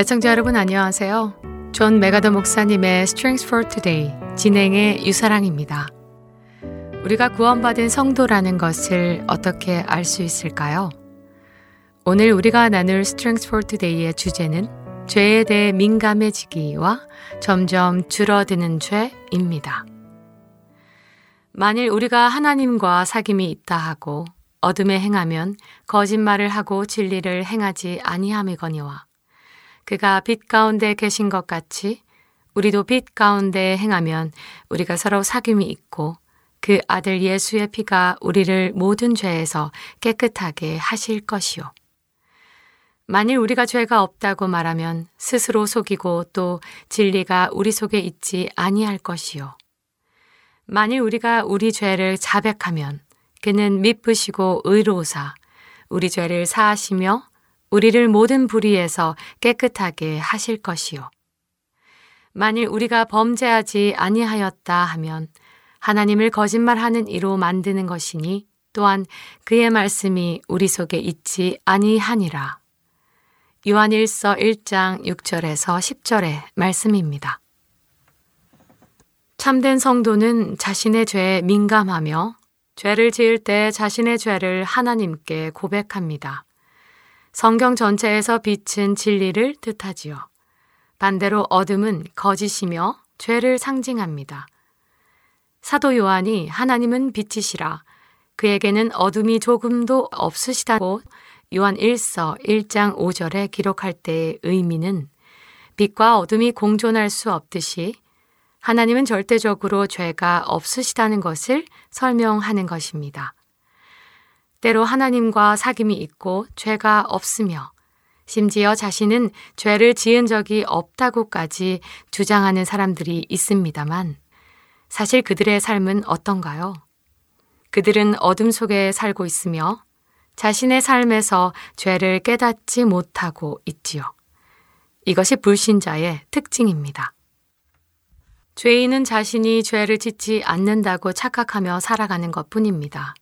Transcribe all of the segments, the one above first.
애청자 여러분 안녕하세요. 존 맥아더 목사님의 Strength for Today 진행의 유사랑입니다. 우리가 구원받은 성도라는 것을 어떻게 알 수 있을까요? 오늘 우리가 나눌 Strength for Today의 주제는 죄에 대해 민감해지기와 점점 줄어드는 죄입니다. 만일 우리가 하나님과 사귐이 있다 하고 어둠에 행하면 거짓말을 하고 진리를 행하지 아니함이거니와 그가 빛 가운데 계신 것 같이 우리도 빛 가운데 행하면 우리가 서로 사귐이 있고 그 아들 예수의 피가 우리를 모든 죄에서 깨끗하게 하실 것이요. 만일 우리가 죄가 없다고 말하면 스스로 속이고 또 진리가 우리 속에 있지 아니할 것이요. 만일 우리가 우리 죄를 자백하면 그는 미쁘시고 의로우사 우리 죄를 사하시며 우리를 모든 불의에서 깨끗하게 하실 것이요. 만일 우리가 범죄하지 아니하였다 하면 하나님을 거짓말하는 이로 만드는 것이니 또한 그의 말씀이 우리 속에 있지 아니하니라. 요한 1서 1장 6절에서 10절의 말씀입니다. 참된 성도는 자신의 죄에 민감하며 죄를 지을 때 자신의 죄를 하나님께 고백합니다. 성경 전체에서 빛은 진리를 뜻하지요. 반대로 어둠은 거짓이며 죄를 상징합니다. 사도 요한이 하나님은 빛이시라 그에게는 어둠이 조금도 없으시다고 요한 1서 1장 5절에 기록할 때의 의미는 빛과 어둠이 공존할 수 없듯이 하나님은 절대적으로 죄가 없으시다는 것을 설명하는 것입니다. 때로 하나님과 사귐이 있고 죄가 없으며 심지어 자신은 죄를 지은 적이 없다고까지 주장하는 사람들이 있습니다만 사실 그들의 삶은 어떤가요? 그들은 어둠 속에 살고 있으며 자신의 삶에서 죄를 깨닫지 못하고 있지요. 이것이 불신자의 특징입니다. 죄인은 자신이 죄를 짓지 않는다고 착각하며 살아가는 것 뿐입니다.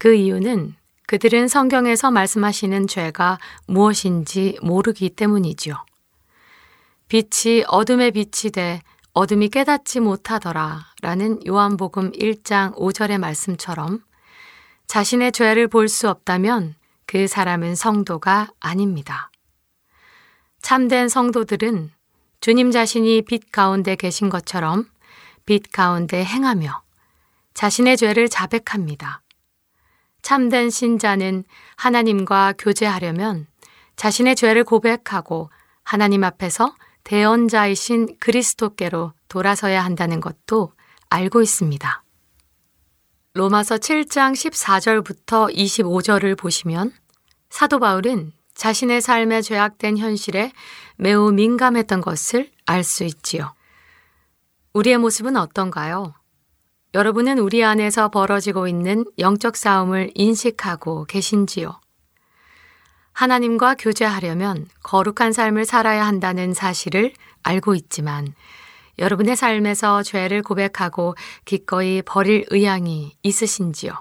그 이유는 그들은 성경에서 말씀하시는 죄가 무엇인지 모르기 때문이지요. 빛이 어둠에 빛이 돼 어둠이 깨닫지 못하더라 라는 요한복음 1장 5절의 말씀처럼 자신의 죄를 볼 수 없다면 그 사람은 성도가 아닙니다. 참된 성도들은 주님 자신이 빛 가운데 계신 것처럼 빛 가운데 행하며 자신의 죄를 자백합니다. 참된 신자는 하나님과 교제하려면 자신의 죄를 고백하고 하나님 앞에서 대언자이신 그리스도께로 돌아서야 한다는 것도 알고 있습니다. 로마서 7장 14절부터 25절을 보시면 사도 바울은 자신의 삶의 죄악된 현실에 매우 민감했던 것을 알 수 있지요. 우리의 모습은 어떤가요? 여러분은 우리 안에서 벌어지고 있는 영적 싸움을 인식하고 계신지요? 하나님과 교제하려면 거룩한 삶을 살아야 한다는 사실을 알고 있지만 여러분의 삶에서 죄를 고백하고 기꺼이 버릴 의향이 있으신지요?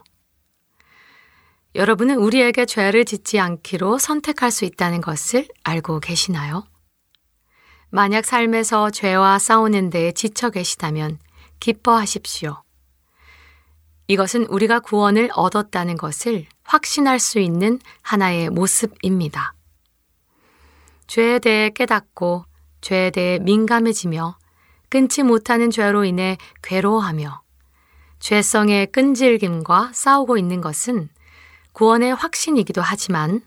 여러분은 우리에게 죄를 짓지 않기로 선택할 수 있다는 것을 알고 계시나요? 만약 삶에서 죄와 싸우는 데에 지쳐 계시다면 기뻐하십시오. 이것은 우리가 구원을 얻었다는 것을 확신할 수 있는 하나의 모습입니다. 죄에 대해 깨닫고 죄에 대해 민감해지며 끊지 못하는 죄로 인해 괴로워하며 죄성의 끈질김과 싸우고 있는 것은 구원의 확신이기도 하지만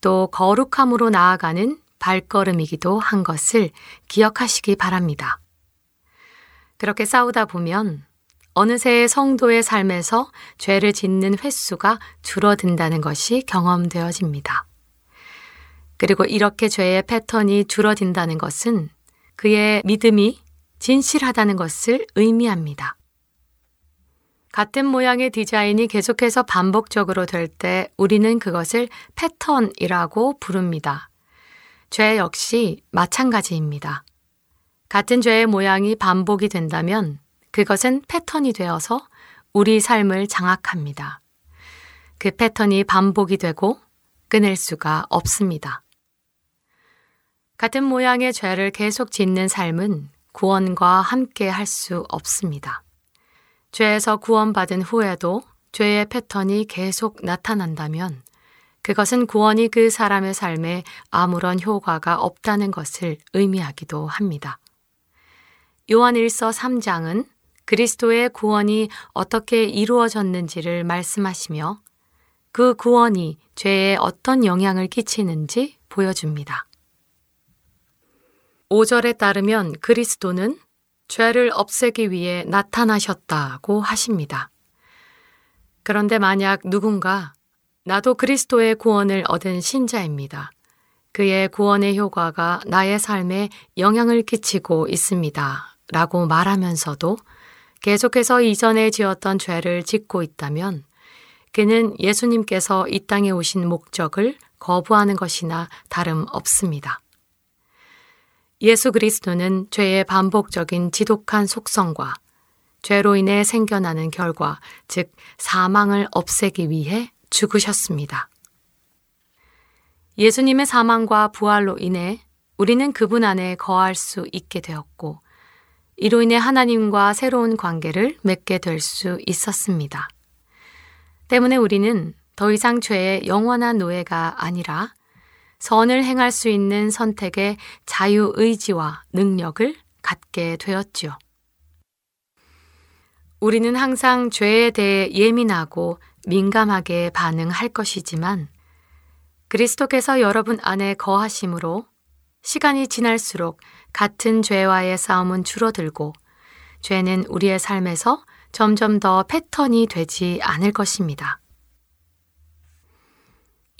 또 거룩함으로 나아가는 발걸음이기도 한 것을 기억하시기 바랍니다. 그렇게 싸우다 보면 어느새 성도의 삶에서 죄를 짓는 횟수가 줄어든다는 것이 경험되어집니다. 그리고 이렇게 죄의 패턴이 줄어든다는 것은 그의 믿음이 진실하다는 것을 의미합니다. 같은 모양의 디자인이 계속해서 반복적으로 될 때 우리는 그것을 패턴이라고 부릅니다. 죄 역시 마찬가지입니다. 같은 죄의 모양이 반복이 된다면 그것은 패턴이 되어서 우리 삶을 장악합니다. 그 패턴이 반복이 되고 끊을 수가 없습니다. 같은 모양의 죄를 계속 짓는 삶은 구원과 함께 할 수 없습니다. 죄에서 구원받은 후에도 죄의 패턴이 계속 나타난다면 그것은 구원이 그 사람의 삶에 아무런 효과가 없다는 것을 의미하기도 합니다. 요한 1서 3장은 그리스도의 구원이 어떻게 이루어졌는지를 말씀하시며 그 구원이 죄에 어떤 영향을 끼치는지 보여줍니다. 5절에 따르면 그리스도는 죄를 없애기 위해 나타나셨다고 하십니다. 그런데 만약 누군가 나도 그리스도의 구원을 얻은 신자입니다. 그의 구원의 효과가 나의 삶에 영향을 끼치고 있습니다. 라고 말하면서도 계속해서 이전에 지었던 죄를 짓고 있다면 그는 예수님께서 이 땅에 오신 목적을 거부하는 것이나 다름 없습니다. 예수 그리스도는 죄의 반복적인 지독한 속성과 죄로 인해 생겨나는 결과, 즉, 사망을 없애기 위해 죽으셨습니다. 예수님의 사망과 부활로 인해 우리는 그분 안에 거할 수 있게 되었고, 이로 인해 하나님과 새로운 관계를 맺게 될 수 있었습니다. 때문에 우리는 더 이상 죄의 영원한 노예가 아니라 선을 행할 수 있는 선택의 자유의지와 능력을 갖게 되었지요. 우리는 항상 죄에 대해 예민하고 민감하게 반응할 것이지만 그리스도께서 여러분 안에 거하심으로 시간이 지날수록 같은 죄와의 싸움은 줄어들고 죄는 우리의 삶에서 점점 더 패턴이 되지 않을 것입니다.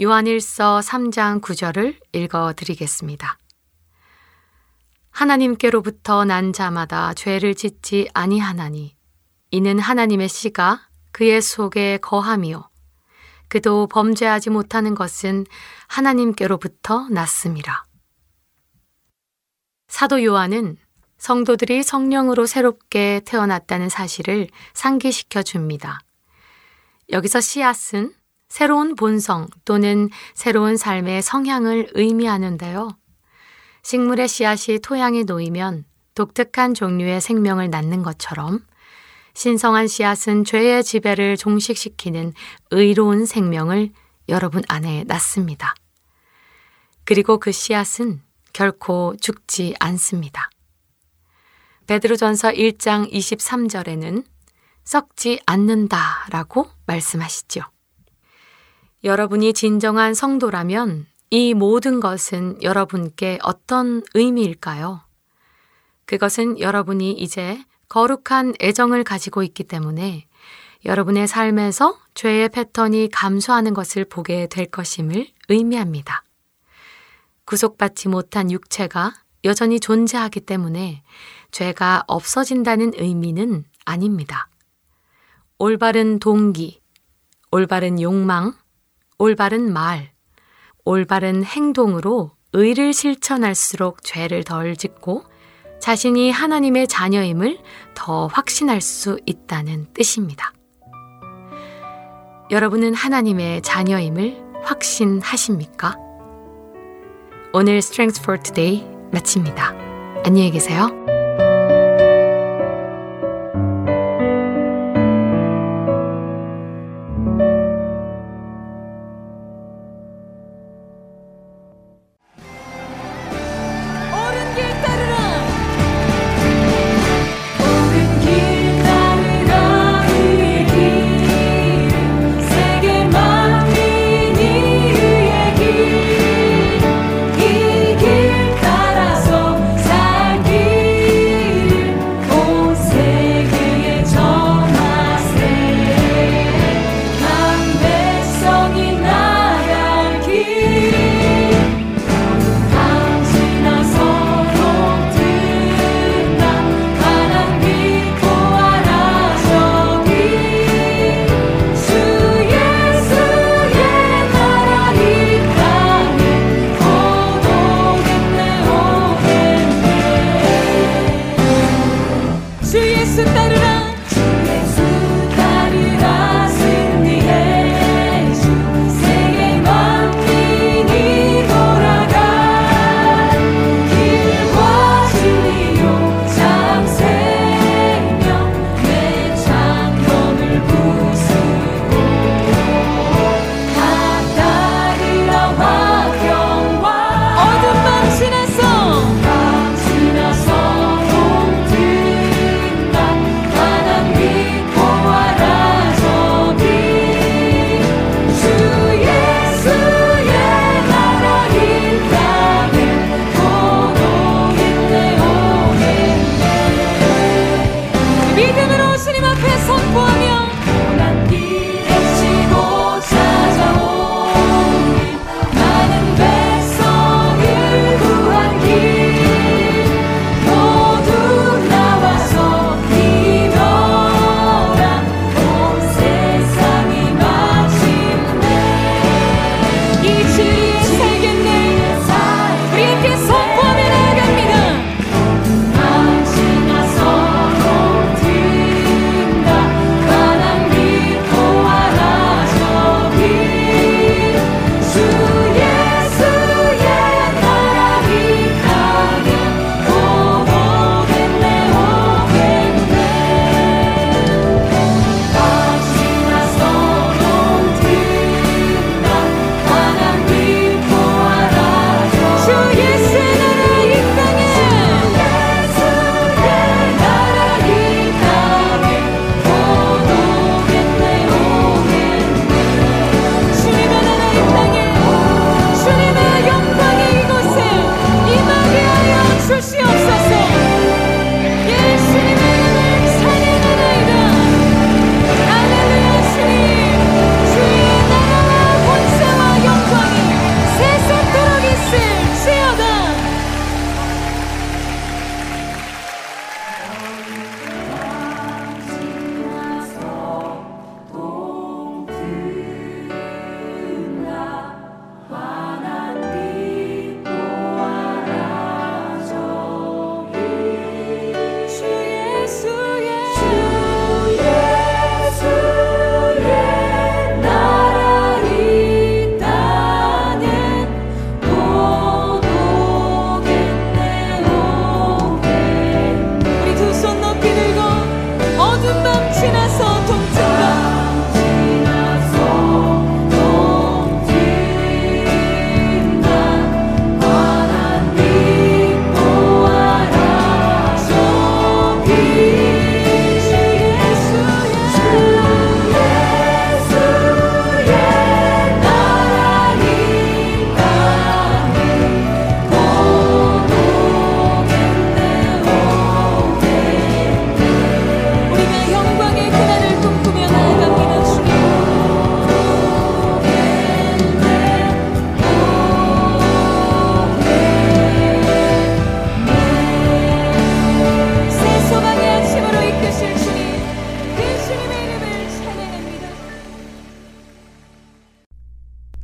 요한일서 3장 9절을 읽어 드리겠습니다. 하나님께로부터 난 자마다 죄를 짓지 아니하나니 이는 하나님의 씨가 그의 속에 거함이요 그도 범죄하지 못하는 것은 하나님께로부터 났음이라. 사도 요한은 성도들이 성령으로 새롭게 태어났다는 사실을 상기시켜 줍니다. 여기서 씨앗은 새로운 본성 또는 새로운 삶의 성향을 의미하는데요. 식물의 씨앗이 토양에 놓이면 독특한 종류의 생명을 낳는 것처럼 신성한 씨앗은 죄의 지배를 종식시키는 의로운 생명을 여러분 안에 낳습니다. 그리고 그 씨앗은 결코 죽지 않습니다. 베드로전서 1장 23절에는 썩지 않는다라고 말씀하시죠. 여러분이 진정한 성도라면 이 모든 것은 여러분께 어떤 의미일까요? 그것은 여러분이 이제 거룩한 애정을 가지고 있기 때문에 여러분의 삶에서 죄의 패턴이 감소하는 것을 보게 될 것임을 의미합니다. 구속받지 못한 육체가 여전히 존재하기 때문에 죄가 없어진다는 의미는 아닙니다. 올바른 동기, 올바른 욕망, 올바른 말, 올바른 행동으로 의를 실천할수록 죄를 덜 짓고 자신이 하나님의 자녀임을 더 확신할 수 있다는 뜻입니다. 여러분은 하나님의 자녀임을 확신하십니까? 오늘 Strength for Today 마칩니다. 안녕히 계세요.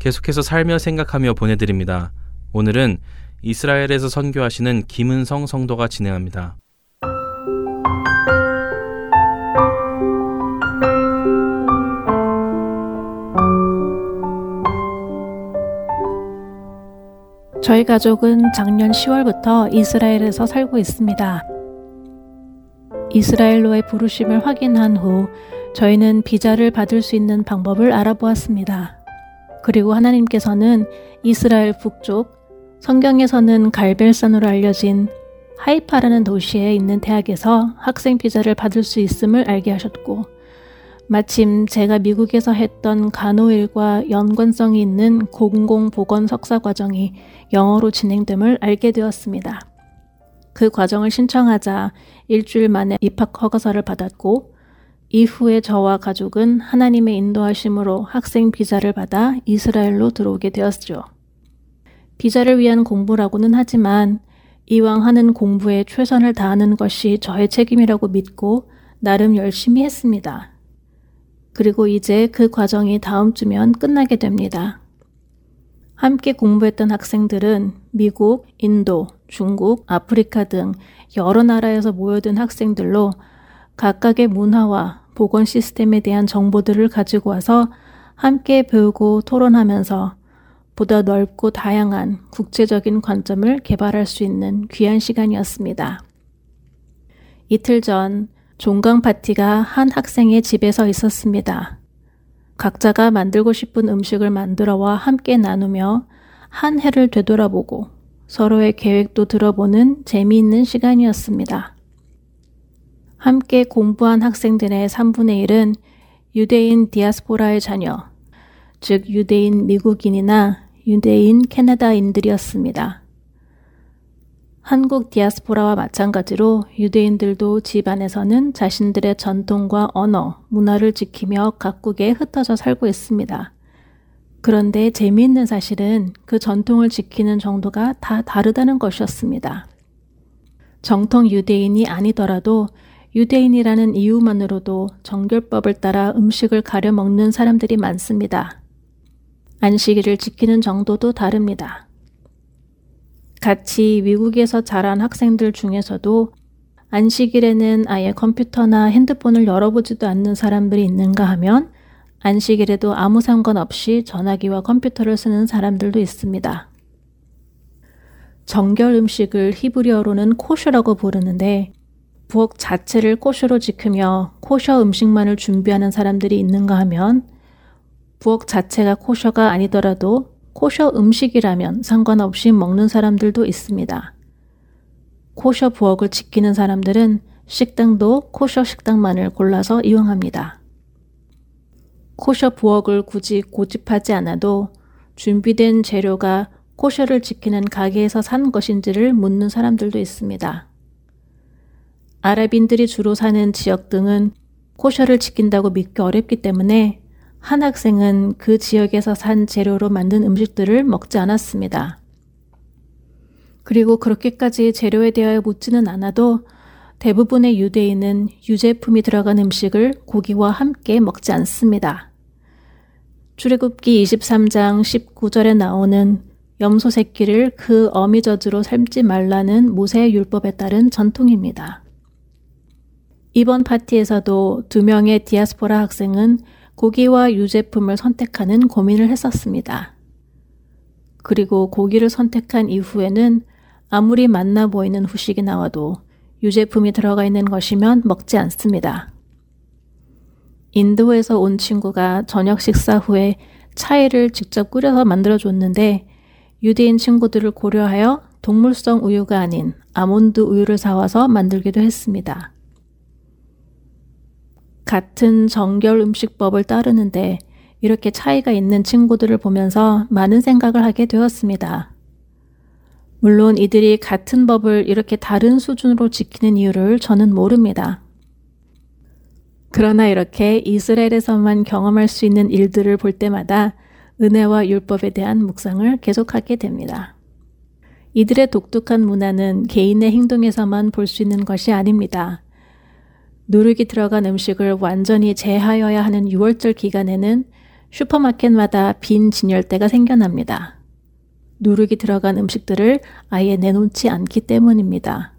계속해서 살며 생각하며 보내드립니다. 오늘은 이스라엘에서 선교하시는 김은성 성도가 진행합니다. 저희 가족은 작년 10월부터 이스라엘에서 살고 있습니다. 이스라엘로의 부르심을 확인한 후 저희는 비자를 받을 수 있는 방법을 알아보았습니다. 그리고 하나님께서는 이스라엘 북쪽 성경에서는 갈벨산으로 알려진 하이파라는 도시에 있는 대학에서 학생 비자를 받을 수 있음을 알게 하셨고 마침 제가 미국에서 했던 간호일과 연관성이 있는 공공보건 석사 과정이 영어로 진행됨을 알게 되었습니다. 그 과정을 신청하자 일주일 만에 입학 허가서를 받았고 이후에 저와 가족은 하나님의 인도하심으로 학생 비자를 받아 이스라엘로 들어오게 되었죠. 비자를 위한 공부라고는 하지만 이왕 하는 공부에 최선을 다하는 것이 저의 책임이라고 믿고 나름 열심히 했습니다. 그리고 이제 그 과정이 다음 주면 끝나게 됩니다. 함께 공부했던 학생들은 미국, 인도, 중국, 아프리카 등 여러 나라에서 모여든 학생들로 각각의 문화와 보건 시스템에 대한 정보들을 가지고 와서 함께 배우고 토론하면서 보다 넓고 다양한 국제적인 관점을 개발할 수 있는 귀한 시간이었습니다. 이틀 전 종강 파티가 한 학생의 집에서 있었습니다. 각자가 만들고 싶은 음식을 만들어와 함께 나누며 한 해를 되돌아보고 서로의 계획도 들어보는 재미있는 시간이었습니다. 함께 공부한 학생들의 3분의 1은 유대인 디아스포라의 자녀, 즉 유대인 미국인이나 유대인 캐나다인들이었습니다. 한국 디아스포라와 마찬가지로 유대인들도 집안에서는 자신들의 전통과 언어, 문화를 지키며 각국에 흩어져 살고 있습니다. 그런데 재미있는 사실은 그 전통을 지키는 정도가 다 다르다는 것이었습니다. 정통 유대인이 아니더라도 유대인이라는 이유만으로도 정결법을 따라 음식을 가려 먹는 사람들이 많습니다. 안식일을 지키는 정도도 다릅니다. 같이 미국에서 자란 학생들 중에서도 안식일에는 아예 컴퓨터나 핸드폰을 열어보지도 않는 사람들이 있는가 하면 안식일에도 아무 상관없이 전화기와 컴퓨터를 쓰는 사람들도 있습니다. 정결 음식을 히브리어로는 코슈라고 부르는데 부엌 자체를 코슈로 지키며 코셔 음식만을 준비하는 사람들이 있는가 하면 부엌 자체가 코셔가 아니더라도 코셔 음식이라면 상관없이 먹는 사람들도 있습니다. 코셔 부엌을 지키는 사람들은 식당도 코셔 식당만을 골라서 이용합니다. 코셔 부엌을 굳이 고집하지 않아도 준비된 재료가 코셔를 지키는 가게에서 산 것인지를 묻는 사람들도 있습니다. 아랍인들이 주로 사는 지역 등은 코셔를 지킨다고 믿기 어렵기 때문에 한 학생은 그 지역에서 산 재료로 만든 음식들을 먹지 않았습니다. 그리고 그렇게까지 재료에 대하여 묻지는 않아도 대부분의 유대인은 유제품이 들어간 음식을 고기와 함께 먹지 않습니다. 출애굽기 23장 19절에 나오는 염소 새끼를 그 어미젖으로 삶지 말라는 모세의 율법에 따른 전통입니다. 이번 파티에서도 두 명의 디아스포라 학생은 고기와 유제품을 선택하는 고민을 했었습니다. 그리고 고기를 선택한 이후에는 아무리 맛나 보이는 후식이 나와도 유제품이 들어가 있는 것이면 먹지 않습니다. 인도에서 온 친구가 저녁 식사 후에 차이를 직접 끓여서 만들어줬는데 유대인 친구들을 고려하여 동물성 우유가 아닌 아몬드 우유를 사와서 만들기도 했습니다. 같은 정결 음식법을 따르는데 이렇게 차이가 있는 친구들을 보면서 많은 생각을 하게 되었습니다. 물론 이들이 같은 법을 이렇게 다른 수준으로 지키는 이유를 저는 모릅니다. 그러나 이렇게 이스라엘에서만 경험할 수 있는 일들을 볼 때마다 은혜와 율법에 대한 묵상을 계속하게 됩니다. 이들의 독특한 문화는 개인의 행동에서만 볼 수 있는 것이 아닙니다. 누룩이 들어간 음식을 완전히 제하여야 하는 6월절 기간에는 슈퍼마켓마다 빈 진열대가 생겨납니다. 누룩이 들어간 음식들을 아예 내놓지 않기 때문입니다.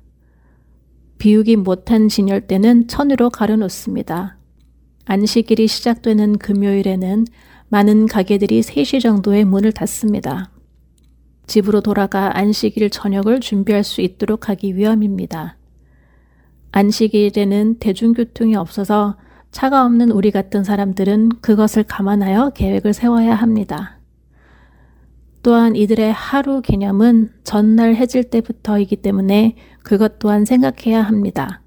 비우기 못한 진열대는 천으로 가려놓습니다. 안식일이 시작되는 금요일에는 많은 가게들이 3시 정도에 문을 닫습니다. 집으로 돌아가 안식일 저녁을 준비할 수 있도록 하기 위함입니다. 안식일에는 대중교통이 없어서 차가 없는 우리 같은 사람들은 그것을 감안하여 계획을 세워야 합니다. 또한 이들의 하루 개념은 전날 해질 때부터이기 때문에 그것 또한 생각해야 합니다.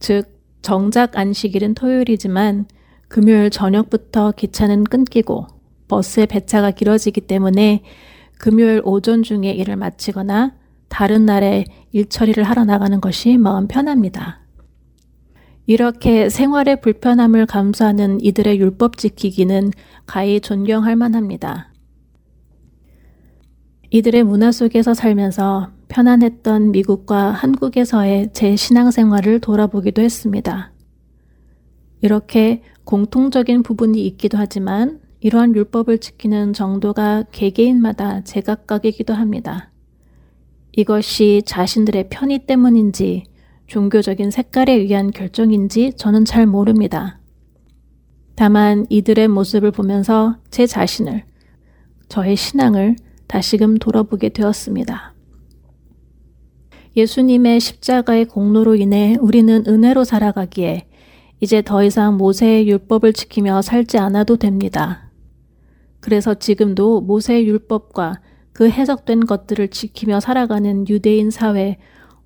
즉, 정작 안식일은 토요일이지만 금요일 저녁부터 기차는 끊기고 버스의 배차가 길어지기 때문에 금요일 오전 중에 일을 마치거나 다른 날에 일 처리를 하러 나가는 것이 마음 편합니다. 이렇게 생활의 불편함을 감수하는 이들의 율법 지키기는 가히 존경할 만합니다. 이들의 문화 속에서 살면서 편안했던 미국과 한국에서의 제 신앙생활을 돌아보기도 했습니다. 이렇게 공통적인 부분이 있기도 하지만 이러한 율법을 지키는 정도가 개개인마다 제각각이기도 합니다. 이것이 자신들의 편의 때문인지 종교적인 색깔에 의한 결정인지 저는 잘 모릅니다. 다만 이들의 모습을 보면서 제 자신을, 저의 신앙을 다시금 돌아보게 되었습니다. 예수님의 십자가의 공로로 인해 우리는 은혜로 살아가기에 이제 더 이상 모세의 율법을 지키며 살지 않아도 됩니다. 그래서 지금도 모세의 율법과 그 해석된 것들을 지키며 살아가는 유대인 사회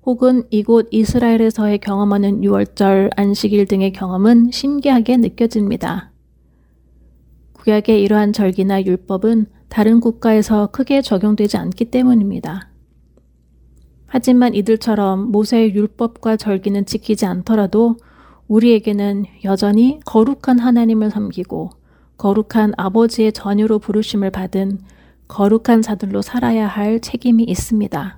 혹은 이곳 이스라엘에서의 경험하는 유월절, 안식일 등의 경험은 신기하게 느껴집니다. 구약의 이러한 절기나 율법은 다른 국가에서 크게 적용되지 않기 때문입니다. 하지만 이들처럼 모세의 율법과 절기는 지키지 않더라도 우리에게는 여전히 거룩한 하나님을 섬기고 거룩한 아버지의 전유로 부르심을 받은 거룩한 자들로 살아야 할 책임이 있습니다.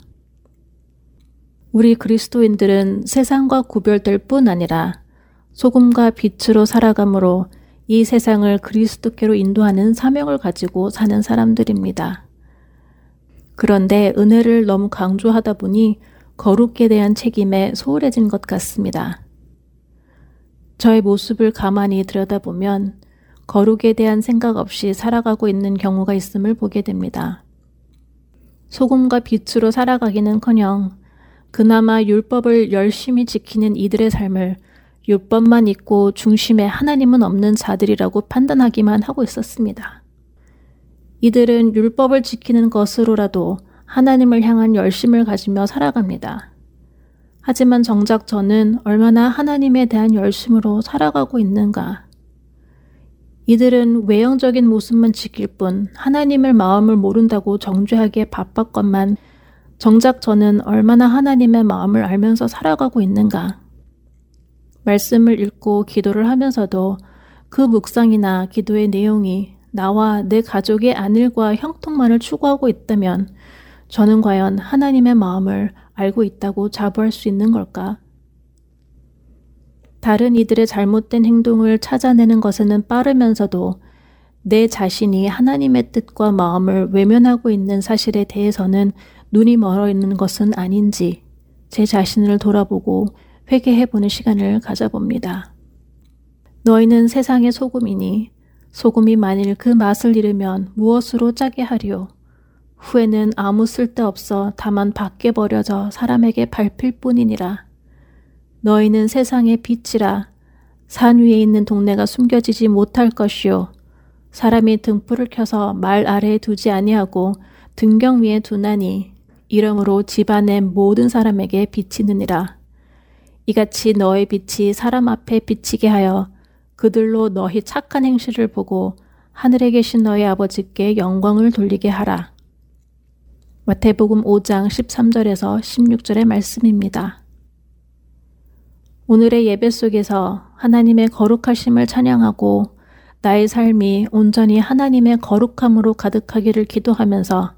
우리 그리스도인들은 세상과 구별될 뿐 아니라 소금과 빛으로 살아가므로 이 세상을 그리스도께로 인도하는 사명을 가지고 사는 사람들입니다. 그런데 은혜를 너무 강조하다 보니 거룩에 대한 책임에 소홀해진 것 같습니다. 저의 모습을 가만히 들여다보면 거룩에 대한 생각 없이 살아가고 있는 경우가 있음을 보게 됩니다. 소금과 빛으로 살아가기는 커녕 그나마 율법을 열심히 지키는 이들의 삶을 율법만 있고 중심에 하나님은 없는 자들이라고 판단하기만 하고 있었습니다. 이들은 율법을 지키는 것으로라도 하나님을 향한 열심을 가지며 살아갑니다. 하지만 정작 저는 얼마나 하나님에 대한 열심으로 살아가고 있는가 이들은 외형적인 모습만 지킬 뿐 하나님의 마음을 모른다고 정죄하기에 바빴건만 정작 저는 얼마나 하나님의 마음을 알면서 살아가고 있는가. 말씀을 읽고 기도를 하면서도 그 묵상이나 기도의 내용이 나와 내 가족의 안일과 형통만을 추구하고 있다면 저는 과연 하나님의 마음을 알고 있다고 자부할 수 있는 걸까? 다른 이들의 잘못된 행동을 찾아내는 것에는 빠르면서도 내 자신이 하나님의 뜻과 마음을 외면하고 있는 사실에 대해서는 눈이 멀어 있는 것은 아닌지 제 자신을 돌아보고 회개해보는 시간을 가져봅니다. 너희는 세상의 소금이니 소금이 만일 그 맛을 잃으면 무엇으로 짜게 하리오? 후에는 아무 쓸데없어 다만 밖에 버려져 사람에게 밟힐 뿐이니라. 너희는 세상의 빛이라 산 위에 있는 동네가 숨겨지지 못할 것이요 사람이 등불을 켜서 말 아래에 두지 아니하고 등경 위에 두나니 이러므로 집안의 모든 사람에게 비치느니라 이같이 너의 빛이 사람 앞에 비치게 하여 그들로 너희 착한 행실을 보고 하늘에 계신 너희 아버지께 영광을 돌리게 하라. 마태복음 5장 13절에서 16절의 말씀입니다. 오늘의 예배 속에서 하나님의 거룩하심을 찬양하고 나의 삶이 온전히 하나님의 거룩함으로 가득하기를 기도하면서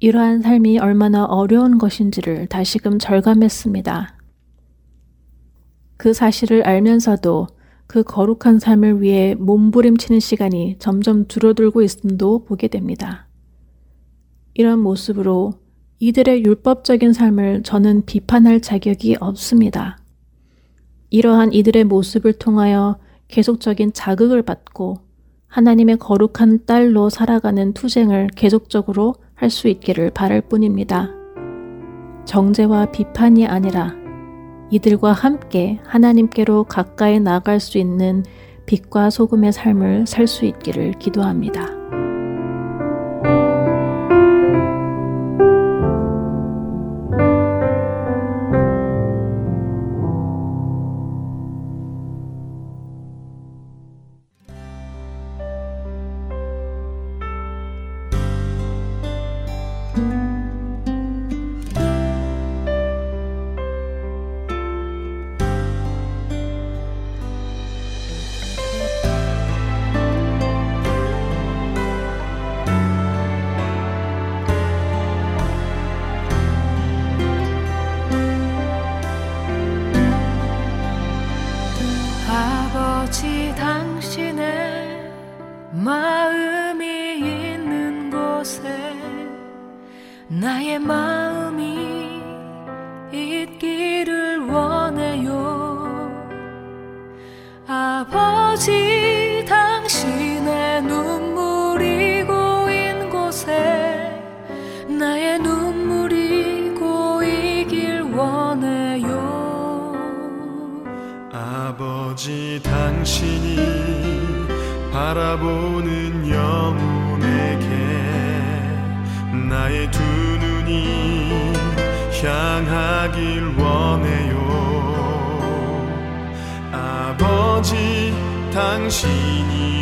이러한 삶이 얼마나 어려운 것인지를 다시금 절감했습니다. 그 사실을 알면서도 그 거룩한 삶을 위해 몸부림치는 시간이 점점 줄어들고 있음도 보게 됩니다. 이런 모습으로 이들의 율법적인 삶을 저는 비판할 자격이 없습니다. 이러한 이들의 모습을 통하여 계속적인 자극을 받고 하나님의 거룩한 딸로 살아가는 투쟁을 계속적으로 할 수 있기를 바랄 뿐입니다. 정죄와 비판이 아니라 이들과 함께 하나님께로 가까이 나갈 수 있는 빛과 소금의 삶을 살 수 있기를 기도합니다. 바라보는 영혼에게 나의 두 눈이 향하길 원해요. 아버지 당신이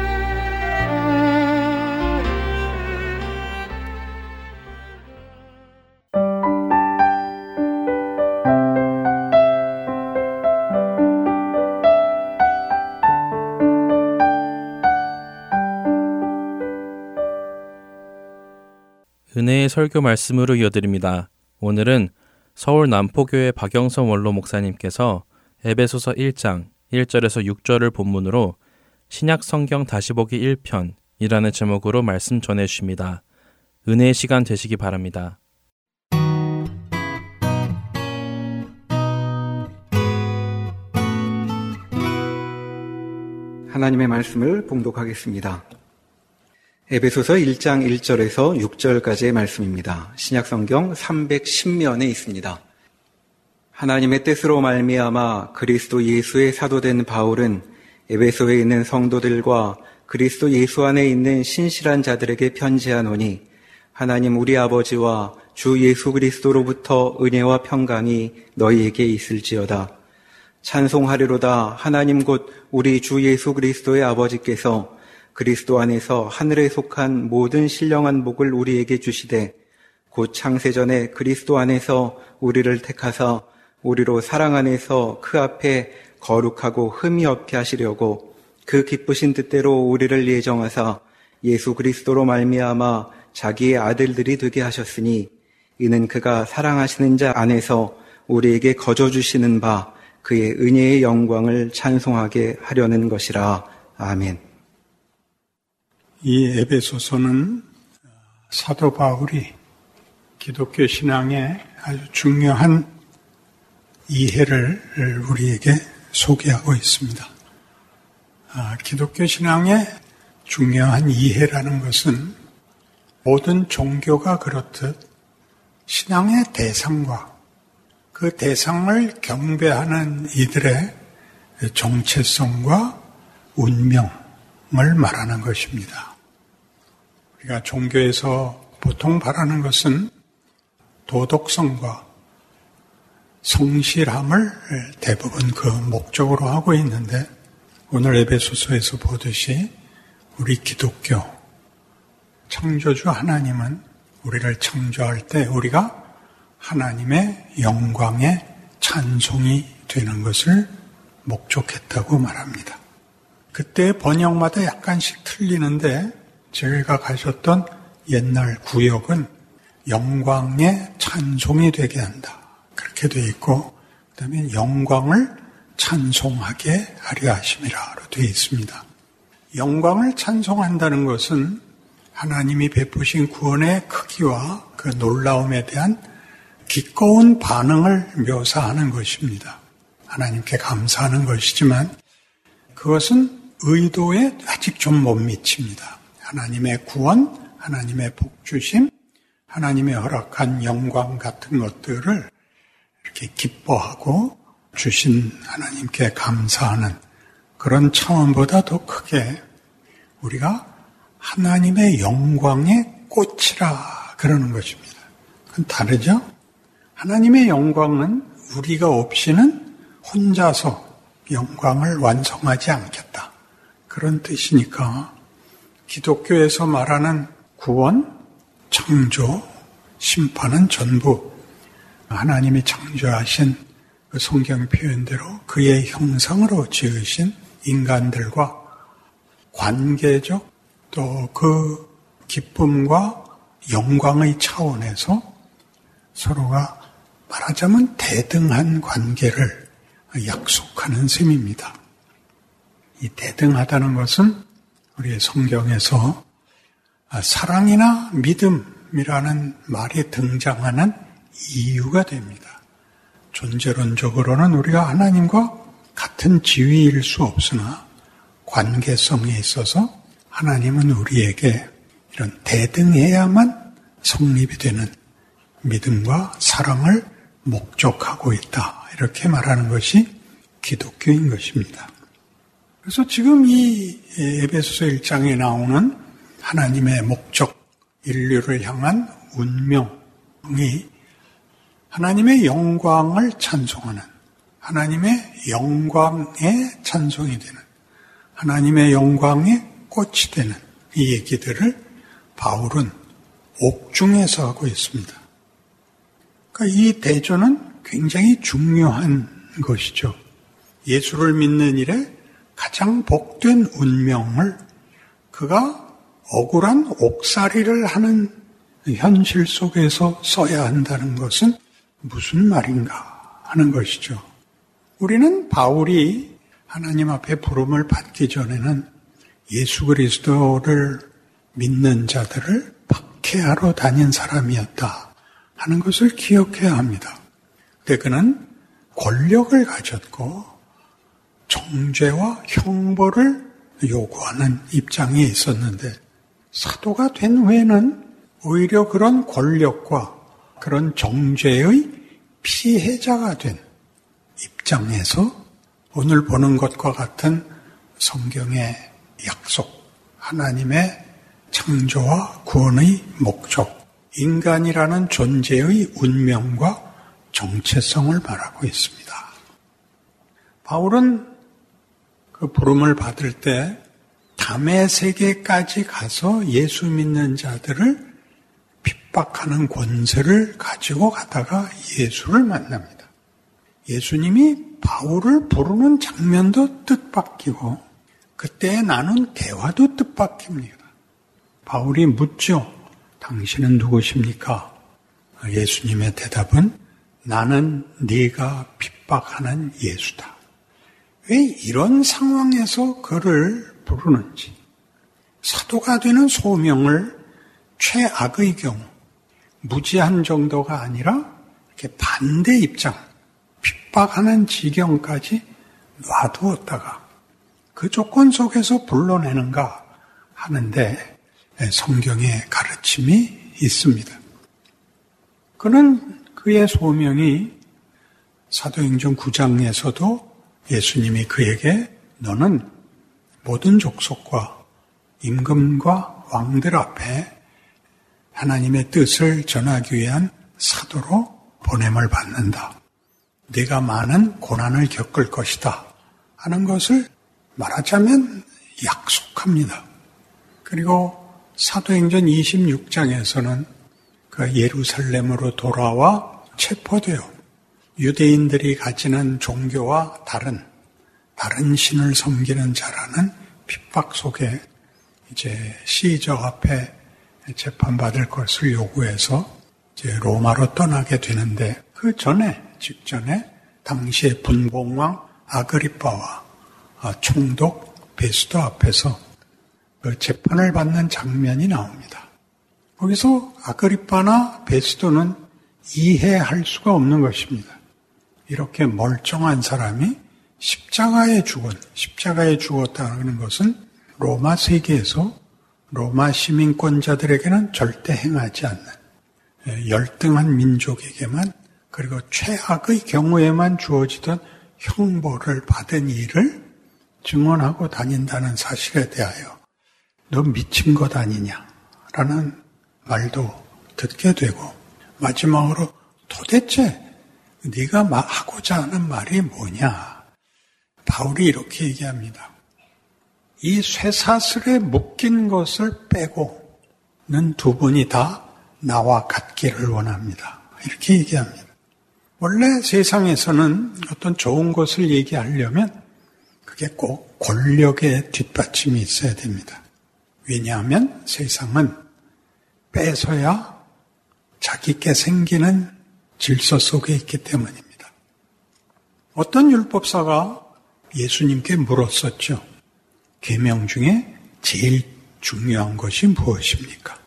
설교 말씀으로 이어드립니다. 오늘은 서울 남포교회 박영선 원로 목사님께서 에베소서 1장 1절에서 6절을 본문으로 신약 성경 다시 보기 1편이라는 제목으로 말씀 전해 주십니다. 은혜의 시간 되시기 바랍니다. 하나님의 말씀을 봉독하겠습니다. 에베소서 1장 1절에서 6절까지의 말씀입니다. 신약 성경 310면에 있습니다. 하나님의 뜻으로 말미암아 그리스도 예수의 사도된 바울은 에베소에 있는 성도들과 그리스도 예수 안에 있는 신실한 자들에게 편지하노니 하나님 우리 아버지와 주 예수 그리스도로부터 은혜와 평강이 너희에게 있을지어다. 찬송하리로다 하나님 곧 우리 주 예수 그리스도의 아버지께서 그리스도 안에서 하늘에 속한 모든 신령한 복을 우리에게 주시되 곧 창세전에 그리스도 안에서 우리를 택하사 우리로 사랑 안에서 그 앞에 거룩하고 흠이 없게 하시려고 그 기쁘신 뜻대로 우리를 예정하사 예수 그리스도로 말미암아 자기의 아들들이 되게 하셨으니 이는 그가 사랑하시는 자 안에서 우리에게 거저 주시는 바 그의 은혜의 영광을 찬송하게 하려는 것이라. 아멘. 이 에베소서는 사도 바울이 기독교 신앙의 아주 중요한 이해를 우리에게 소개하고 있습니다. 아, 기독교 신앙의 중요한 이해라는 것은 모든 종교가 그렇듯 신앙의 대상과 그 대상을 경배하는 이들의 정체성과 운명을 말하는 것입니다. 우리가 종교에서 보통 바라는 것은 도덕성과 성실함을 대부분 그 목적으로 하고 있는데 오늘 에베소서에서 보듯이 우리 기독교 창조주 하나님은 우리를 창조할 때 우리가 하나님의 영광의 찬송이 되는 것을 목적했다고 말합니다. 그때 번역마다 약간씩 틀리는데 제가 가셨던 옛날 구역은 영광의 찬송이 되게 한다. 그렇게 되어 있고, 그 다음에 영광을 찬송하게 하려 하심이라로 되어 있습니다. 영광을 찬송한다는 것은 하나님이 베푸신 구원의 크기와 그 놀라움에 대한 기꺼운 반응을 묘사하는 것입니다. 하나님께 감사하는 것이지만 그것은 의도에 아직 좀 못 미칩니다. 하나님의 구원, 하나님의 복주심, 하나님의 허락한 영광 같은 것들을 이렇게 기뻐하고 주신 하나님께 감사하는 그런 차원보다 더 크게 우리가 하나님의 영광의 꽃이라 그러는 것입니다. 그건 다르죠? 하나님의 영광은 우리가 없이는 혼자서 영광을 완성하지 않겠다. 그런 뜻이니까 기독교에서 말하는 구원, 창조, 심판은 전부 하나님이 창조하신 그 성경 표현대로 그의 형상으로 지으신 인간들과 관계적 또 그 기쁨과 영광의 차원에서 서로가 말하자면 대등한 관계를 약속하는 셈입니다. 이 대등하다는 것은 우리의 성경에서 아, 사랑이나 믿음이라는 말이 등장하는 이유가 됩니다. 존재론적으로는 우리가 하나님과 같은 지위일 수 없으나 관계성에 있어서 하나님은 우리에게 이런 대등해야만 성립이 되는 믿음과 사랑을 목적하고 있다. 이렇게 말하는 것이 기독교인 것입니다. 그래서 지금 이 에베소서 1장에 나오는 하나님의 목적, 인류를 향한 운명이 하나님의 영광을 찬송하는 하나님의 영광의 찬송이 되는 하나님의 영광의 꽃이 되는 이 얘기들을 바울은 옥중에서 하고 있습니다. 그러니까 이 대조는 굉장히 중요한 것이죠. 예수를 믿는 일에 가장 복된 운명을 그가 억울한 옥살이를 하는 현실 속에서 써야 한다는 것은 무슨 말인가 하는 것이죠. 우리는 바울이 하나님 앞에 부름을 받기 전에는 예수 그리스도를 믿는 자들을 박해하러 다닌 사람이었다 하는 것을 기억해야 합니다. 근데 그는 권력을 가졌고 정죄와 형벌을 요구하는 입장에 있었는데 사도가 된 후에는 오히려 그런 권력과 그런 정죄의 피해자가 된 입장에서 오늘 보는 것과 같은 성경의 약속, 하나님의 창조와 구원의 목적, 인간이라는 존재의 운명과 정체성을 말하고 있습니다. 바울은 그 부름을 받을 때 담의 세계까지 가서 예수 믿는 자들을 핍박하는 권세를 가지고 가다가 예수를 만납니다. 예수님이 바울을 부르는 장면도 뜻밖이고 그때 나눈 대화도 뜻밖입니다. 바울이 묻죠. 당신은 누구십니까? 예수님의 대답은 나는 네가 핍박하는 예수다. 왜 이런 상황에서 그를 부르는지 사도가 되는 소명을 최악의 경우 무지한 정도가 아니라 이렇게 반대 입장 핍박하는 지경까지 놔두었다가 그 조건 속에서 불러내는가 하는데 성경의 가르침이 있습니다. 그는 그의 소명이 사도행전 9장에서도 예수님이 그에게 너는 모든 족속과 임금과 왕들 앞에 하나님의 뜻을 전하기 위한 사도로 보냄을 받는다. 네가 많은 고난을 겪을 것이다. 하는 것을 말하자면 약속합니다. 그리고 사도행전 26장에서는 그 예루살렘으로 돌아와 체포되어 유대인들이 가지는 종교와 다른 다른 신을 섬기는 자라는 핍박 속에 이제 시저 앞에 재판받을 것을 요구해서 이제 로마로 떠나게 되는데 그 전에 직전에 당시의 분봉왕 아그리빠와 총독 베스도 앞에서 그 재판을 받는 장면이 나옵니다. 거기서 아그리빠나 베스도는 이해할 수가 없는 것입니다. 이렇게 멀쩡한 사람이 십자가에 죽은, 십자가에 죽었다는 것은 로마 세계에서 로마 시민권자들에게는 절대 행하지 않는 예, 열등한 민족에게만 그리고 최악의 경우에만 주어지던 형벌을 받은 일을 증언하고 다닌다는 사실에 대하여 너 미친 것 아니냐 라는 말도 듣게 되고 마지막으로 도대체 네가 하고자 하는 말이 뭐냐 바울이 이렇게 얘기합니다. 이 쇠사슬에 묶인 것을 빼고는 두 분이 다 나와 같기를 원합니다. 이렇게 얘기합니다. 원래 세상에서는 어떤 좋은 것을 얘기하려면 그게 꼭 권력의 뒷받침이 있어야 됩니다. 왜냐하면 세상은 뺏어야 자기께 생기는 질서 속에 있기 때문입니다. 어떤 율법사가 예수님께 물었었죠. 계명 중에 제일 중요한 것이 무엇입니까?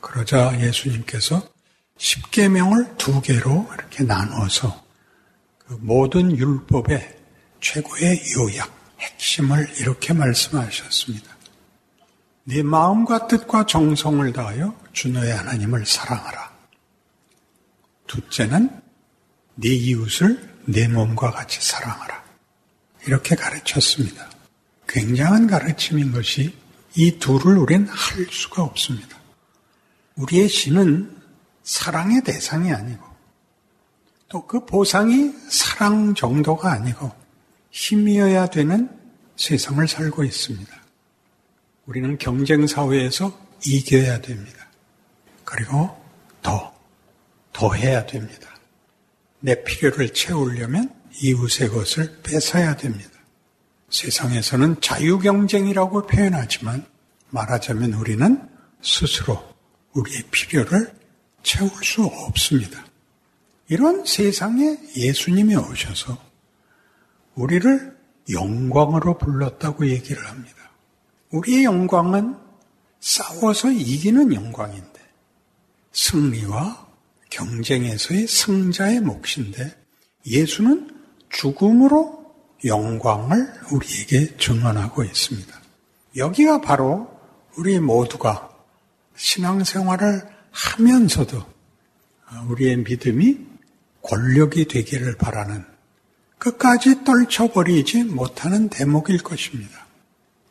그러자 예수님께서 10계명을 두 개로 이렇게 나누어서 그 모든 율법의 최고의 요약, 핵심을 이렇게 말씀하셨습니다. 네 마음과 뜻과 정성을 다하여 주 너의 하나님을 사랑하라. 둘째는 네 이웃을 내 몸과 같이 사랑하라. 이렇게 가르쳤습니다. 굉장한 가르침인 것이 이 둘을 우리는 할 수가 없습니다. 우리의 신은 사랑의 대상이 아니고 또 그 보상이 사랑 정도가 아니고 힘이어야 되는 세상을 살고 있습니다. 우리는 경쟁 사회에서 이겨야 됩니다. 그리고 더, 더 해야 됩니다. 내 필요를 채우려면 이웃의 것을 뺏어야 됩니다. 세상에서는 자유경쟁이라고 표현하지만 말하자면 우리는 스스로 우리의 필요를 채울 수 없습니다. 이런 세상에 예수님이 오셔서 우리를 영광으로 불렀다고 얘기를 합니다. 우리의 영광은 싸워서 이기는 영광인데 승리와 경쟁에서의 승자의 몫인데 예수는 죽음으로 영광을 우리에게 증언하고 있습니다. 여기가 바로 우리 모두가 신앙생활을 하면서도 우리의 믿음이 권력이 되기를 바라는 끝까지 떨쳐버리지 못하는 대목일 것입니다.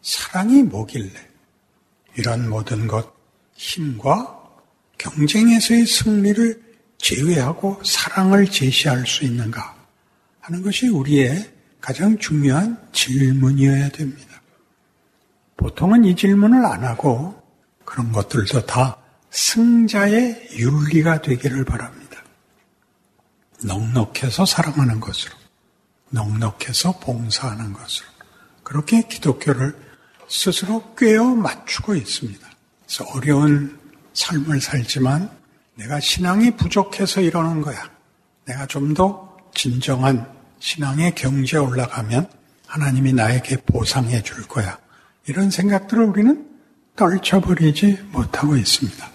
사랑이 뭐길래 이런 모든 것, 힘과 경쟁에서의 승리를 제외하고 사랑을 제시할 수 있는가 하는 것이 우리의 가장 중요한 질문이어야 됩니다. 보통은 이 질문을 안 하고 그런 것들도 다 승자의 윤리가 되기를 바랍니다. 넉넉해서 사랑하는 것으로, 넉넉해서 봉사하는 것으로, 그렇게 기독교를 스스로 꿰어 맞추고 있습니다. 그래서 어려운 삶을 살지만 내가 신앙이 부족해서 이러는 거야. 내가 좀 더 진정한 신앙의 경지에 올라가면 하나님이 나에게 보상해 줄 거야. 이런 생각들을 우리는 떨쳐버리지 못하고 있습니다.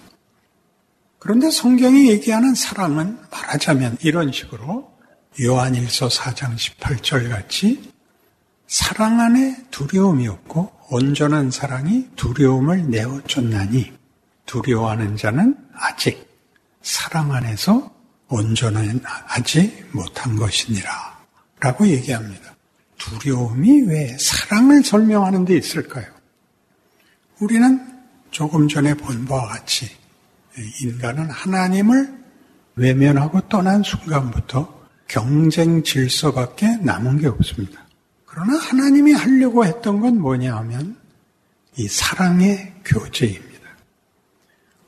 그런데 성경이 얘기하는 사랑은 말하자면 이런 식으로 요한일서 4장 18절 같이 사랑 안에 두려움이 없고 온전한 사랑이 두려움을 내어 쫓나니 두려워하는 자는 아직 사랑 안에서 온전하지 못한 것이니라 라고 얘기합니다. 두려움이 왜 사랑을 설명하는 데 있을까요? 우리는 조금 전에 본 바와 같이 인간은 하나님을 외면하고 떠난 순간부터 경쟁 질서밖에 남은 게 없습니다. 그러나 하나님이 하려고 했던 건 뭐냐 하면 이 사랑의 교제입니다.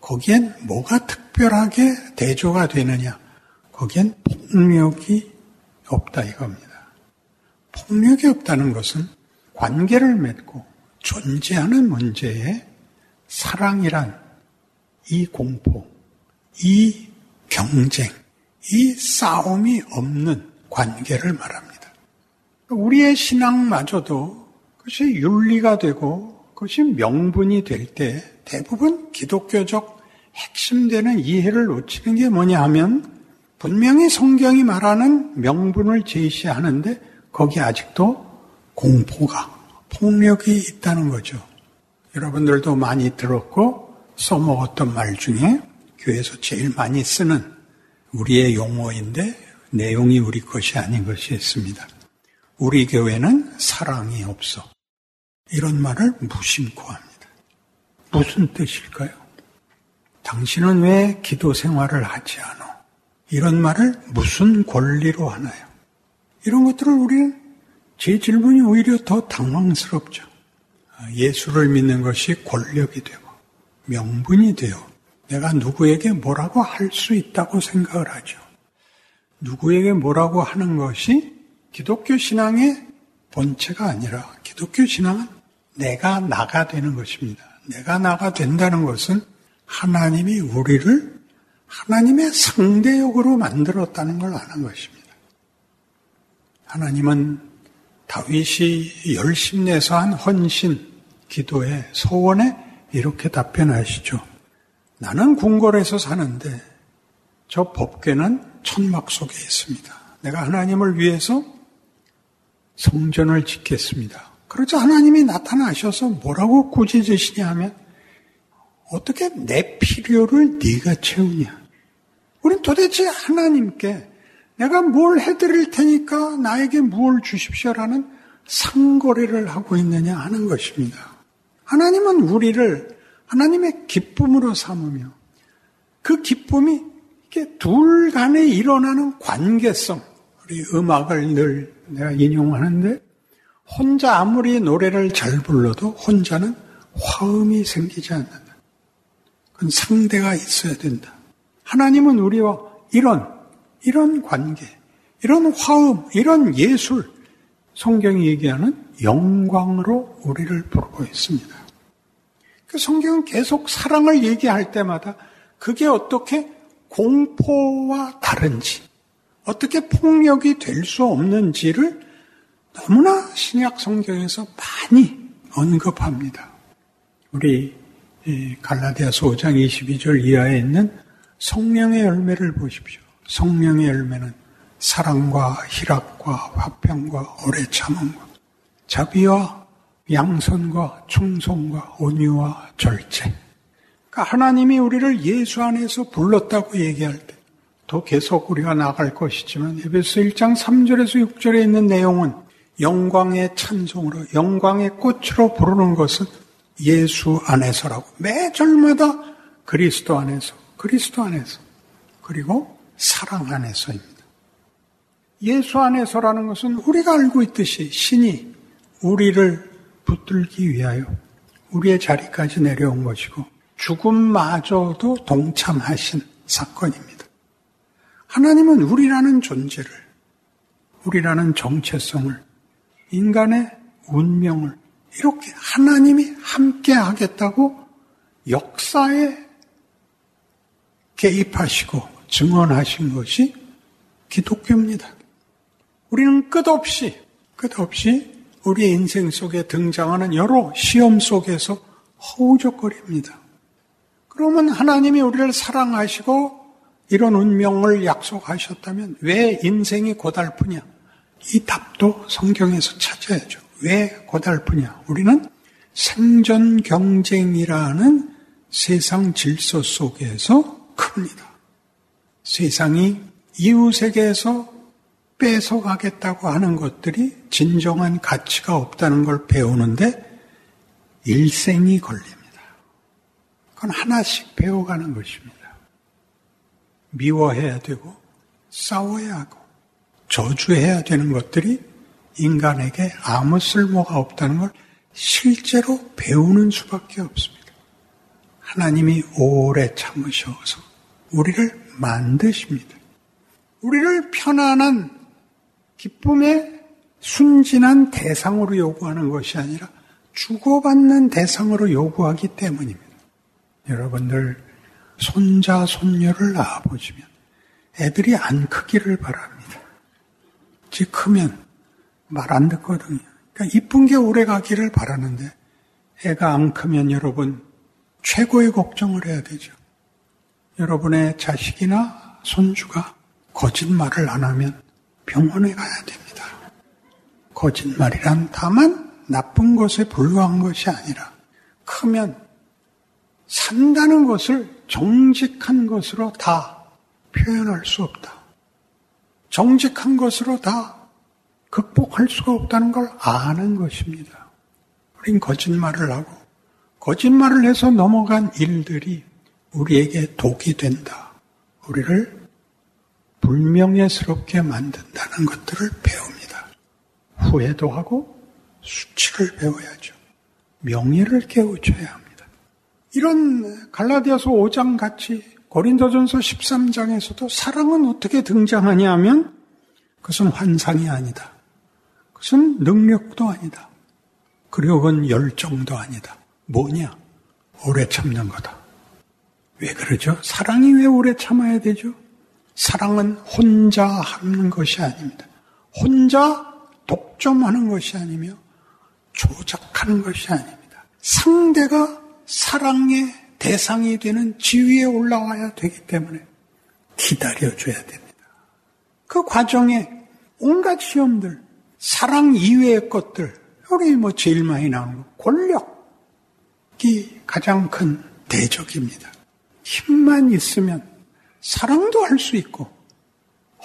거기엔 뭐가 특별하게 대조가 되느냐? 거기엔 폭력이 없다 이겁니다. 폭력이 없다는 것은 관계를 맺고 존재하는 문제에 사랑이란 이 공포, 이 경쟁, 이 싸움이 없는 관계를 말합니다. 우리의 신앙마저도 그것이 윤리가 되고 그것이 명분이 될 때 대부분 기독교적 핵심되는 이해를 놓치는 게 뭐냐 하면 분명히 성경이 말하는 명분을 제시하는데 거기 아직도 공포가, 폭력이 있다는 거죠. 여러분들도 많이 들었고 써먹었던 말 중에 교회에서 제일 많이 쓰는 우리의 용어인데 내용이 우리 것이 아닌 것이 있습니다. 우리 교회는 사랑이 없어. 이런 말을 무심코 합니다. 무슨 뜻일까요? 당신은 왜 기도 생활을 하지 않아? 이런 말을 무슨 권리로 하나요? 이런 것들을 우리는 제 질문이 오히려 더 당황스럽죠. 예수를 믿는 것이 권력이 되고 명분이 되어 내가 누구에게 뭐라고 할 수 있다고 생각을 하죠. 누구에게 뭐라고 하는 것이 기독교 신앙의 본체가 아니라 기독교 신앙은 내가 나가 되는 것입니다. 내가 나가 된다는 것은 하나님이 우리를 하나님의 상대역으로 만들었다는 걸 아는 것입니다. 하나님은 다윗이 열심 내서 한 헌신, 기도에, 소원에 이렇게 답변하시죠. 나는 궁궐에서 사는데 저 법궤는 천막 속에 있습니다. 내가 하나님을 위해서 성전을 짓겠습니다. 그러자 하나님이 나타나셔서 뭐라고 꾸짖으시냐 하면 어떻게 내 필요를 네가 채우냐? 우린 도대체 하나님께 내가 뭘 해드릴 테니까 나에게 무엇을 주십시오라는 상거래를 하고 있느냐 하는 것입니다. 하나님은 우리를 하나님의 기쁨으로 삼으며 그 기쁨이 이게 둘 간에 일어나는 관계성, 우리 음악을 늘 내가 인용하는데 혼자 아무리 노래를 잘 불러도 혼자는 화음이 생기지 않는다. 그건 상대가 있어야 된다. 하나님은 우리와 이런, 이런 관계, 이런 화음, 이런 예술, 성경이 얘기하는 영광으로 우리를 부르고 있습니다. 그 성경은 계속 사랑을 얘기할 때마다 그게 어떻게 공포와 다른지, 어떻게 폭력이 될 수 없는지를 너무나 신약 성경에서 많이 언급합니다. 우리 갈라디아서 5장 22절 이하에 있는 성령의 열매를 보십시오. 성령의 열매는 사랑과 희락과 화평과 오래 참음과 자비와 양선과 충성과 온유와 절제. 그러니까 하나님이 우리를 예수 안에서 불렀다고 얘기할 때 더 계속 우리가 나갈 것이지만 에베소 1장 3절에서 6절에 있는 내용은 영광의 찬송으로 영광의 꽃으로 부르는 것은 예수 안에서라고 매 절마다 그리스도 안에서 그리스도 안에서 그리고 사랑 안에서입니다. 예수 안에서라는 것은 우리가 알고 있듯이 신이 우리를 붙들기 위하여 우리의 자리까지 내려온 것이고 죽음마저도 동참하신 사건입니다. 하나님은 우리라는 존재를, 우리라는 정체성을, 인간의 운명을 이렇게 하나님이 함께 하겠다고 역사에 개입하시고 증언하신 것이 기독교입니다. 우리는 끝없이, 끝없이 우리의 인생 속에 등장하는 여러 시험 속에서 허우적거립니다. 그러면 하나님이 우리를 사랑하시고 이런 운명을 약속하셨다면 왜 인생이 고달프냐? 이 답도 성경에서 찾아야죠. 왜 고달프냐? 우리는 생존 경쟁이라는 세상 질서 속에서 큽니다. 세상이 이웃에게서 뺏어가겠다고 하는 것들이 진정한 가치가 없다는 걸 배우는데 일생이 걸립니다. 그건 하나씩 배워가는 것입니다. 미워해야 되고 싸워야 하고 저주해야 되는 것들이 인간에게 아무 쓸모가 없다는 걸 실제로 배우는 수밖에 없습니다. 하나님이 오래 참으셔서 우리를 만드십니다. 우리를 편안한 기쁨의 순진한 대상으로 요구하는 것이 아니라 주고받는 대상으로 요구하기 때문입니다. 여러분들 손자, 손녀를 낳아보시면 애들이 안 크기를 바랍니다. 지 크면 말 안 듣거든요. 그러니까 이쁜 게 오래 가기를 바라는데 애가 안 크면 여러분 최고의 걱정을 해야 되죠. 여러분의 자식이나 손주가 거짓말을 안 하면 병원에 가야 됩니다. 거짓말이란 다만 나쁜 것에 불과한 것이 아니라 크면 산다는 것을 정직한 것으로 다 표현할 수 없다. 정직한 것으로 다 극복할 수가 없다는 걸 아는 것입니다. 우린 거짓말을 하고 거짓말을 해서 넘어간 일들이 우리에게 독이 된다. 우리를 불명예스럽게 만든다는 것들을 배웁니다. 후회도 하고 수치를 배워야죠. 명예를 깨우쳐야 합니다. 이런 갈라디아서 5장 같이 고린도전서 13장에서도 사랑은 어떻게 등장하냐 하면 그것은 환상이 아니다. 그것은 능력도 아니다. 그리고 그건 열정도 아니다. 뭐냐? 오래 참는 거다. 왜 그러죠? 사랑이 왜 오래 참아야 되죠? 사랑은 혼자 하는 것이 아닙니다. 혼자 독점하는 것이 아니며 조작하는 것이 아닙니다. 상대가 사랑의 대상이 되는 지위에 올라와야 되기 때문에 기다려줘야 됩니다. 그 과정에 온갖 시험들, 사랑 이외의 것들, 여기 뭐 제일 많이 나오는 거, 권력이 가장 큰 대적입니다. 힘만 있으면 사랑도 할 수 있고,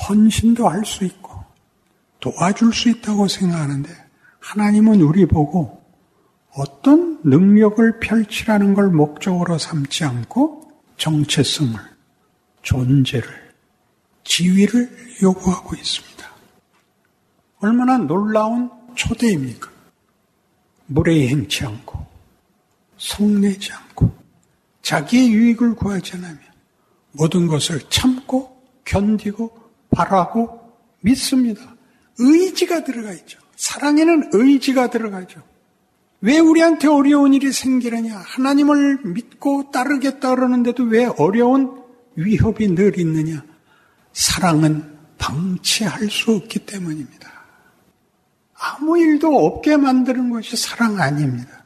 헌신도 할 수 있고, 도와줄 수 있다고 생각하는데, 하나님은 우리 보고 어떤 능력을 펼치라는 걸 목적으로 삼지 않고 정체성을, 존재를, 지위를 요구하고 있습니다. 얼마나 놀라운 초대입니까? 물에 행치 않고, 성내지 않고, 자기의 유익을 구하지 않으며, 모든 것을 참고, 견디고, 바라고, 믿습니다. 의지가 들어가 있죠. 사랑에는 의지가 들어가죠. 왜 우리한테 어려운 일이 생기느냐? 하나님을 믿고 따르겠다 그러는데도 왜 어려운 위협이 늘 있느냐? 사랑은 방치할 수 없기 때문입니다. 아무 일도 없게 만드는 것이 사랑 아닙니다.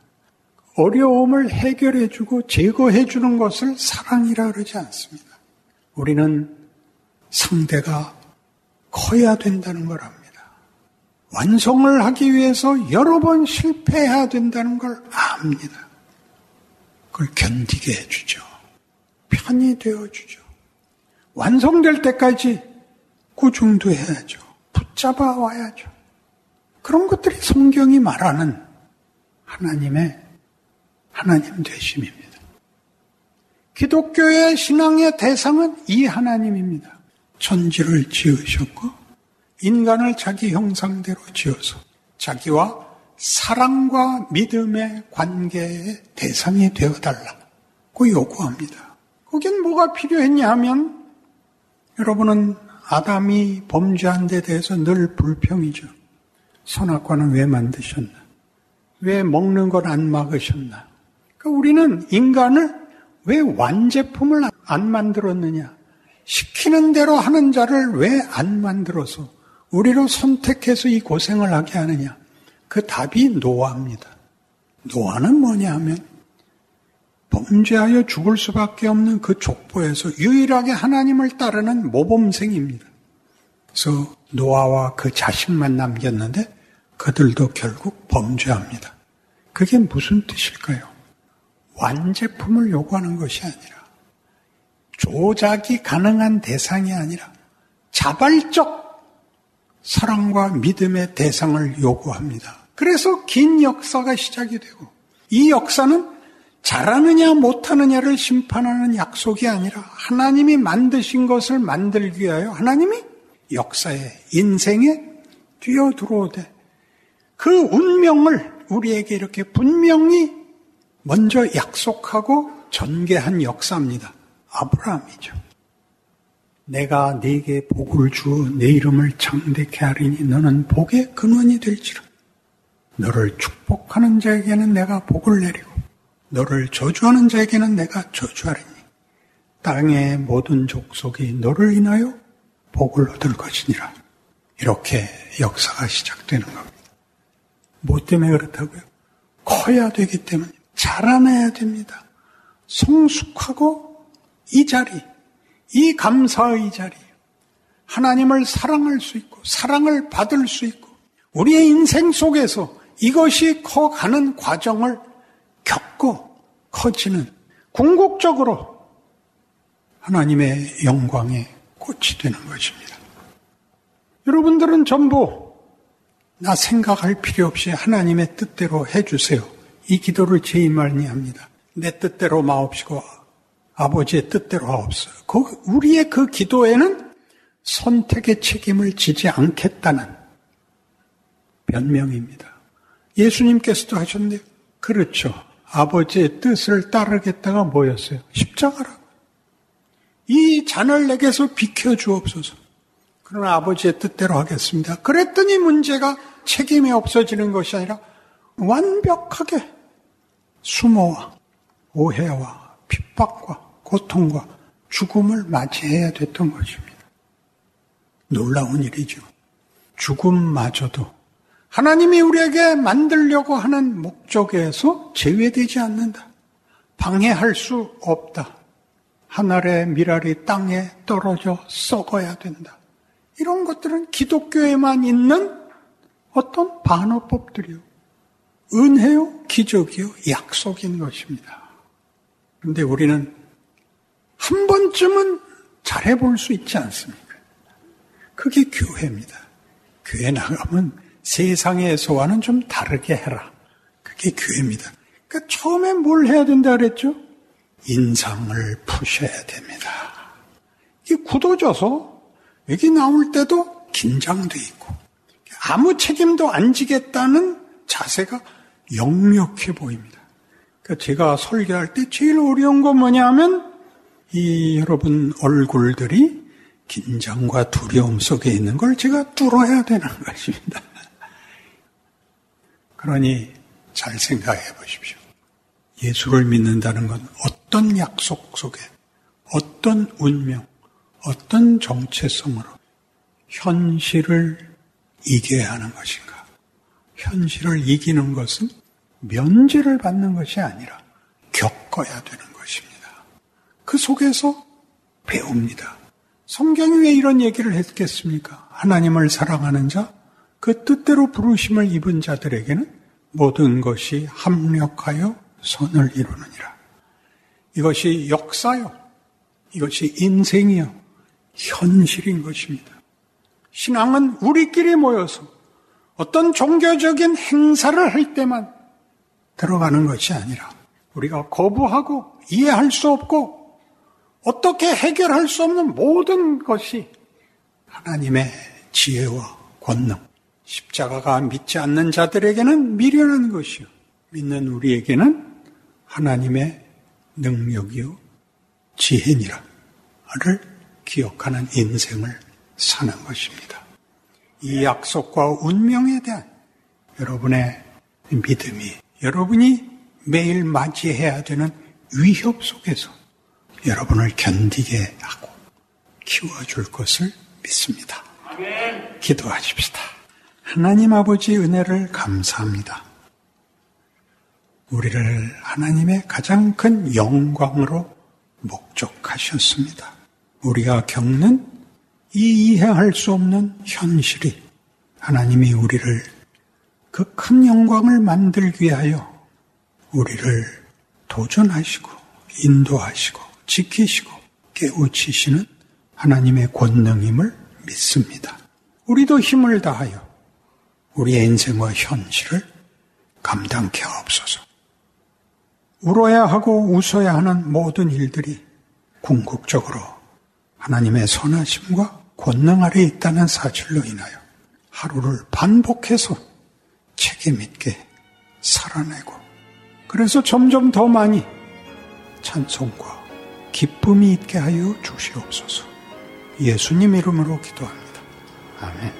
어려움을 해결해주고 제거해주는 것을 사랑이라 그러지 않습니다. 우리는 상대가 커야 된다는 걸 압니다. 완성을 하기 위해서 여러 번 실패해야 된다는 걸 압니다. 그걸 견디게 해주죠. 편히 되어주죠. 완성될 때까지 꾸중도 해야죠. 붙잡아 와야죠. 그런 것들이 성경이 말하는 하나님의 하나님 되심입니다. 기독교의 신앙의 대상은 이 하나님입니다. 천지를 지으셨고 인간을 자기 형상대로 지어서 자기와 사랑과 믿음의 관계의 대상이 되어달라고 요구합니다. 거긴 뭐가 필요했냐 하면 여러분은 아담이 범죄한 데 대해서 늘 불평이죠. 선악과는 왜 만드셨나? 왜 먹는 걸 안 막으셨나? 그러니까 우리는 인간을 왜 완제품을 안 만들었느냐? 시키는 대로 하는 자를 왜 안 만들어서 우리로 선택해서 이 고생을 하게 하느냐? 그 답이 노아입니다. 노아는 뭐냐 하면 범죄하여 죽을 수밖에 없는 그 족보에서 유일하게 하나님을 따르는 모범생입니다. 그래서 노아와 그 자식만 남겼는데 그들도 결국 범죄합니다. 그게 무슨 뜻일까요? 완제품을 요구하는 것이 아니라 조작이 가능한 대상이 아니라 자발적 사랑과 믿음의 대상을 요구합니다. 그래서 긴 역사가 시작이 되고 이 역사는 잘하느냐 못하느냐를 심판하는 약속이 아니라 하나님이 만드신 것을 만들기 위하여 하나님이 역사에 인생에 뛰어들어오되 그 운명을 우리에게 이렇게 분명히 먼저 약속하고 전개한 역사입니다. 아브라함이죠. 내가 네게 복을 주어 내 이름을 창대케 하리니 너는 복의 근원이 될지라. 너를 축복하는 자에게는 내가 복을 내리고 너를 저주하는 자에게는 내가 저주하리니 땅의 모든 족속이 너를 인하여 복을 얻을 것이니라. 이렇게 역사가 시작되는 겁니다. 뭐 때문에 그렇다고요? 커야 되기 때문에 자라나야 됩니다. 성숙하고 이 자리, 이 감사의 자리, 하나님을 사랑할 수 있고, 사랑을 받을 수 있고, 우리의 인생 속에서 이것이 커가는 과정을 겪고 커지는 궁극적으로 하나님의 영광의 꽃이 되는 것입니다. 여러분들은 전부 나 생각할 필요 없이 하나님의 뜻대로 해주세요. 이 기도를 제일 많이 합니다. 내 뜻대로 마옵시고 아버지의 뜻대로 하옵소서. 우리의 그 기도에는 선택의 책임을 지지 않겠다는 변명입니다. 예수님께서도 하셨는데 그렇죠. 아버지의 뜻을 따르겠다가 뭐였어요? 십자가라고. 이 잔을 내게서 비켜주옵소서. 그러나 아버지의 뜻대로 하겠습니다. 그랬더니 문제가 책임이 없어지는 것이 아니라 완벽하게 수모와 오해와 핍박과 고통과 죽음을 맞이해야 됐던 것입니다. 놀라운 일이죠. 죽음마저도 하나님이 우리에게 만들려고 하는 목적에서 제외되지 않는다. 방해할 수 없다. 하늘의 미랄이 땅에 떨어져 썩어야 된다. 이런 것들은 기독교에만 있는 어떤 반어법들이요. 은혜요, 기적이요, 약속인 것입니다. 그런데 우리는 한 번쯤은 잘해볼 수 있지 않습니까? 그게 교회입니다. 교회 나가면 세상에서와는 좀 다르게 해라. 그게 교회입니다. 그러니까 처음에 뭘 해야 된다 그랬죠? 인상을 푸셔야 됩니다. 이게 굳어져서 여기 나올 때도 긴장돼 있고 아무 책임도 안 지겠다는 자세가 역력해 보입니다. 그러니까 제가 설교할 때 제일 어려운 건 뭐냐면 이 여러분 얼굴들이 긴장과 두려움 속에 있는 걸 제가 뚫어야 되는 것입니다. 그러니 잘 생각해 보십시오. 예수를 믿는다는 건 어떤 약속 속에, 어떤 운명, 어떤 정체성으로 현실을 이겨야 하는 것인가? 현실을 이기는 것은 면제를 받는 것이 아니라 겪어야 되는. 그 속에서 배웁니다. 성경이 왜 이런 얘기를 했겠습니까? 하나님을 사랑하는 자, 그 뜻대로 부르심을 입은 자들에게는 모든 것이 합력하여 선을 이루느니라. 이것이 역사요. 이것이 인생이요. 현실인 것입니다. 신앙은 우리끼리 모여서 어떤 종교적인 행사를 할 때만 들어가는 것이 아니라 우리가 거부하고 이해할 수 없고 어떻게 해결할 수 없는 모든 것이 하나님의 지혜와 권능, 십자가가 믿지 않는 자들에게는 미련한 것이요. 믿는 우리에게는 하나님의 능력이요. 지혜니라를 기억하는 인생을 사는 것입니다. 이 약속과 운명에 대한 여러분의 믿음이 여러분이 매일 맞이해야 되는 위협 속에서 여러분을 견디게 하고 키워줄 것을 믿습니다. 기도하십시다. 하나님 아버지 은혜를 감사합니다. 우리를 하나님의 가장 큰 영광으로 목적하셨습니다. 우리가 겪는 이 이해할 수 없는 현실이 하나님이 우리를 그 큰 영광을 만들기 위하여 우리를 도전하시고 인도하시고 지키시고 깨우치시는 하나님의 권능임을 믿습니다. 우리도 힘을 다하여 우리의 인생과 현실을 감당케 하옵소서. 울어야 하고 웃어야 하는 모든 일들이 궁극적으로 하나님의 선하심과 권능 아래 있다는 사실로 인하여 하루를 반복해서 책임있게 살아내고 그래서 점점 더 많이 찬송과 기쁨이 있게 하여 주시옵소서. 예수님 이름으로 기도합니다. 아멘.